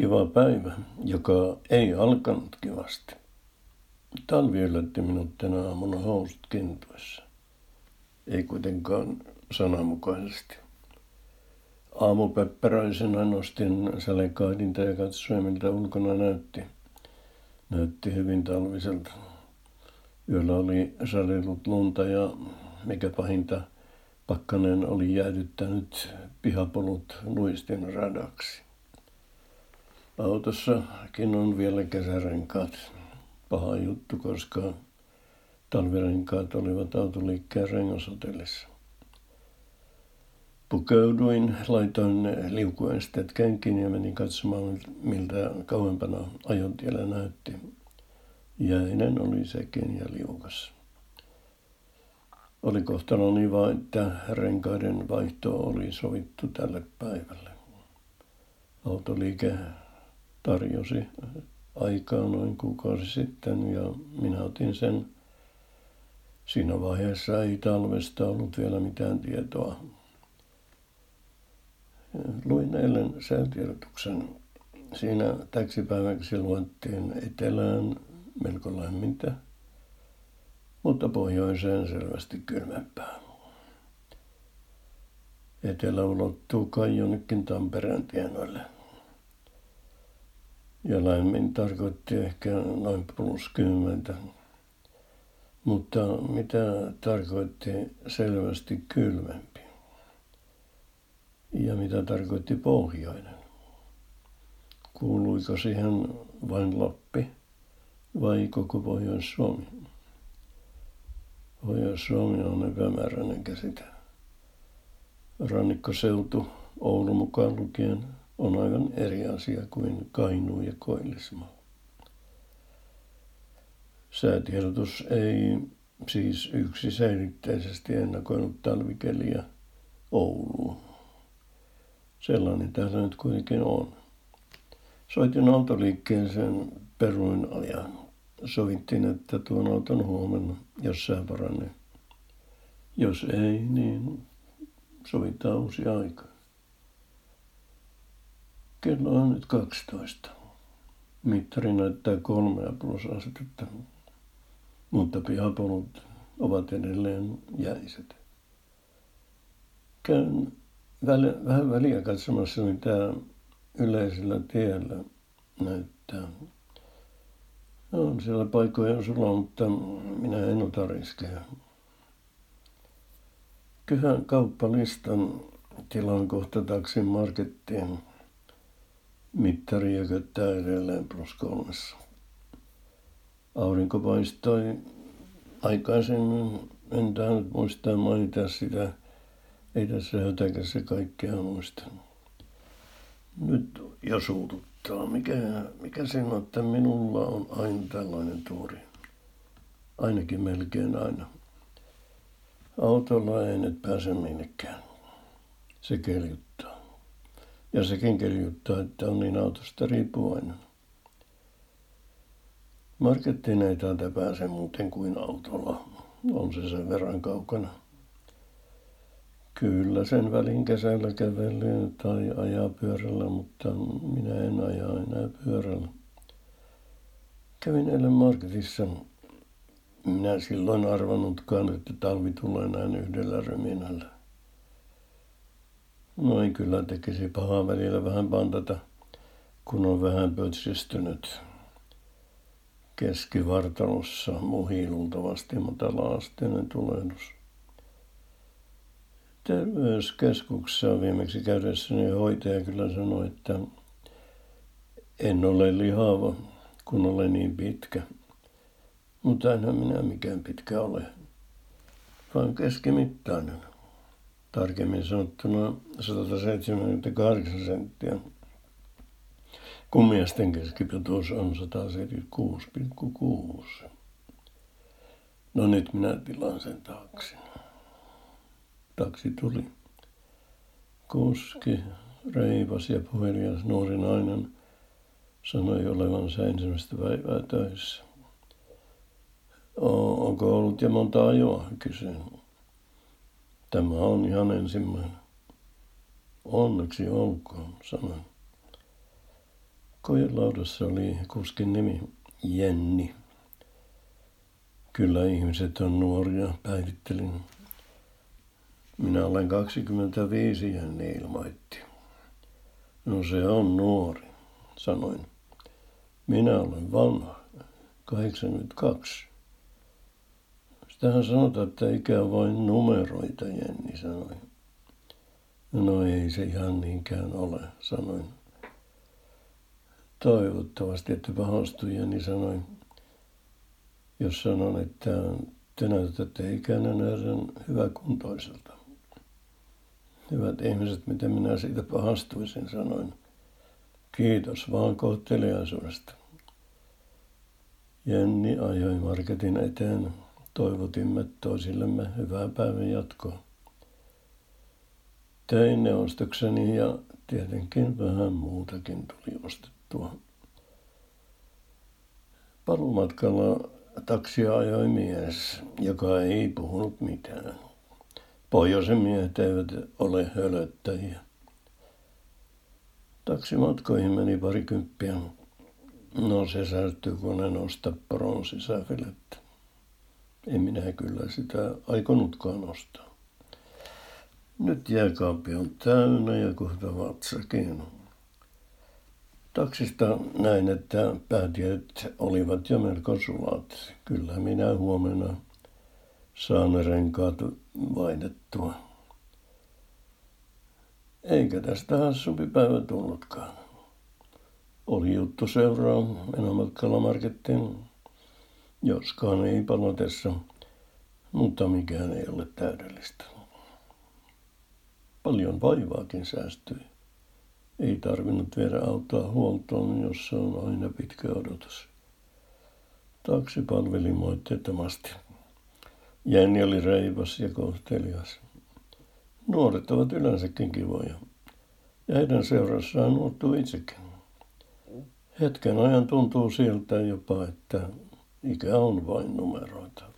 Kiva päivä, joka ei alkanut kivasti. Talvi yllätti minut tänä aamuna housut kintuessa. Ei kuitenkaan sananmukaisesti. Aamupepperäisenä nostin sälekaidinta ja katsoin, miltä ulkona näytti. Näytti hyvin talviselta. Yöllä oli salillut lunta ja mikä pahinta, pakkanen oli jäädyttänyt pihapolut luistin radaksi. Autossakin on vielä kesärenkaat. Paha juttu, koska talvirenkaat olivat autoliikkeen rengasotellissa. Pukeuduin, laitoin liukuesteet kenkin ja menin katsomaan, miltä kauempana ajontiellä näytti. Jäinen oli sekin ja liukas. Oli kohtaloni vain, että renkaiden vaihto oli sovittu tälle päivälle. Autoliike tarjosi aikaa noin kuukausi sitten ja minä otin sen. Siinä vaiheessa ei talvesta ollut vielä mitään tietoa. Luin eilen säätiedotuksen. Siinä täksipäiväksi luettiin etelään melko lämmintä, mutta pohjoiseen selvästi kylmempää. Etelä ulottuu kai jonnekin Tampereen tienoille ja lämmin tarkoitti ehkä noin plus kymmentä. Mutta mitä tarkoitti selvästi kylmempi? Ja mitä tarkoitti pohjoinen? Kuuluiko siihen vain Lappi vai koko Pohjois-Suomi? Pohjois-Suomi on epämääräinen käsite. Rannikkoseutu, Oulu mukaan lukien, on aivan eri asia kuin Kainuu ja Koillismaa. Säätiedotus ei siis yksiselitteisesti ennakoinut talvikeliä Ouluun. Sellainen täällä nyt kuitenkin on. Soitin autoliikkeeseen peruin ja sovittiin, että tuon auton huomenna, jos sää paranee. Jos ei, niin sovitaan uusi aika. Kello on nyt 12. Mittari näyttää kolmea astetta, mutta pihapolut ovat edelleen jäiset. Käyn väl, vähän väliä katsomassa, mitä yleisellä tiellä näyttää. On siellä paikoja sulla, mutta minä en ota riskejä. Kyhän kauppalistan tilan kohta taksin markettiin Mittari jököttää edelleen plus kolmessa. Aurinko paistoi aikaisemmin. En tainnut muistaa mainita sitä. Ei tässä hötäkässä kaikkea muista. Nyt jo suututtaa. Mikä, mikä siinä on, että minulla on aina tällainen tuuri? Ainakin melkein aina. Autolla ei nyt pääse minnekään. Se keljuttaa. Ja sekin kirjoittaa, että on niin autosta riippuvainen. Markettiin ei täältä pääse muuten kuin autolla. On se sen verran kaukana. Kyllä sen välin kesällä kävelee tai ajaa pyörällä, mutta minä en aja enää pyörällä. Kävin eilen marketissa. Minä silloin arvannutkaan, että talvi tulee näin yhdellä ryminällä. No ei kyllä tekisi pahaa välillä vähän pantata, kun on vähän pötsistynyt. Keskivartalossa muhii luultavasti matala-asteinen tulehdus. Terveyskeskuksessa viimeksi käydessäni hoitaja kyllä sanoi, että en ole lihava, kun olen niin pitkä. Mutta enhän minä mikään pitkä ole, vaan keskimittainen tarkemmin sanottuna 178 senttiä, kun miesten keskipituus on 176,6. No nyt minä tilaan sen taksin. Taksi tuli. Kuski, reipas ja puhelias nuori nainen sanoi olevansa ensimmäistä päivää töissä. Onko ollut ja monta ajoa, kysyin. Tämä on ihan ensimmäinen. Onneksi olkoon, sanoin. Kojelaudassa oli kuskin nimi Jenni. Kyllä ihmiset on nuoria, päivittelin. Minä olen 25, Jenni ilmoitti. No se on nuori, sanoin. Minä olen vanha, 82. Sitähän sanotaan, että ikä on vain numeroita, Jenni sanoi. No ei se ihan niinkään ole, sanoin. Toivottavasti, että pahastu, Jenni sanoi. Jos sanon, että te näytätte ikänä nähdään hyväkuntoiselta. Hyvät ihmiset, miten minä siitä pahastuisin, sanoin. Kiitos vaan kohteliaisuudesta. Jenni ajoi marketin eteen. Toivotimme toisillemme hyvää päivän jatkoa. Tein ne ostokseni ja tietenkin vähän muutakin tuli ostettua. Palumatkalla taksia ajoi mies, joka ei puhunut mitään. Pohjoisen miehet eivät ole hölöttäjiä. Taksimatkoihin meni parikymppiä. No se särtyy, kun en osta. En minä kyllä sitä aikonutkaan ostaa. Nyt jääkaappi on täynnä ja kohta vatsakin. Taksista näin, että päätiet olivat jo melko sulat. Kyllä minä huomenna saan renkaat vaihdettua. Eikä tästä hassumpi päivä tullutkaan. Oli juttu seuraa menomatkalla markettiin, joskaan ei palatessa, mutta mikään ei ole täydellistä. Paljon vaivaakin säästyi. Ei tarvinnut viedä autoa huoltoon, jossa on aina pitkä odotus. Taksi palveli moitteettomasti. Jenni oli reipas ja kohtelias. Nuoret ovat yleensäkin kivoja. Ja heidän seurassaan nuottuu itsekin. Hetken ajan tuntuu siltä jopa, että ikä on vain numeroita.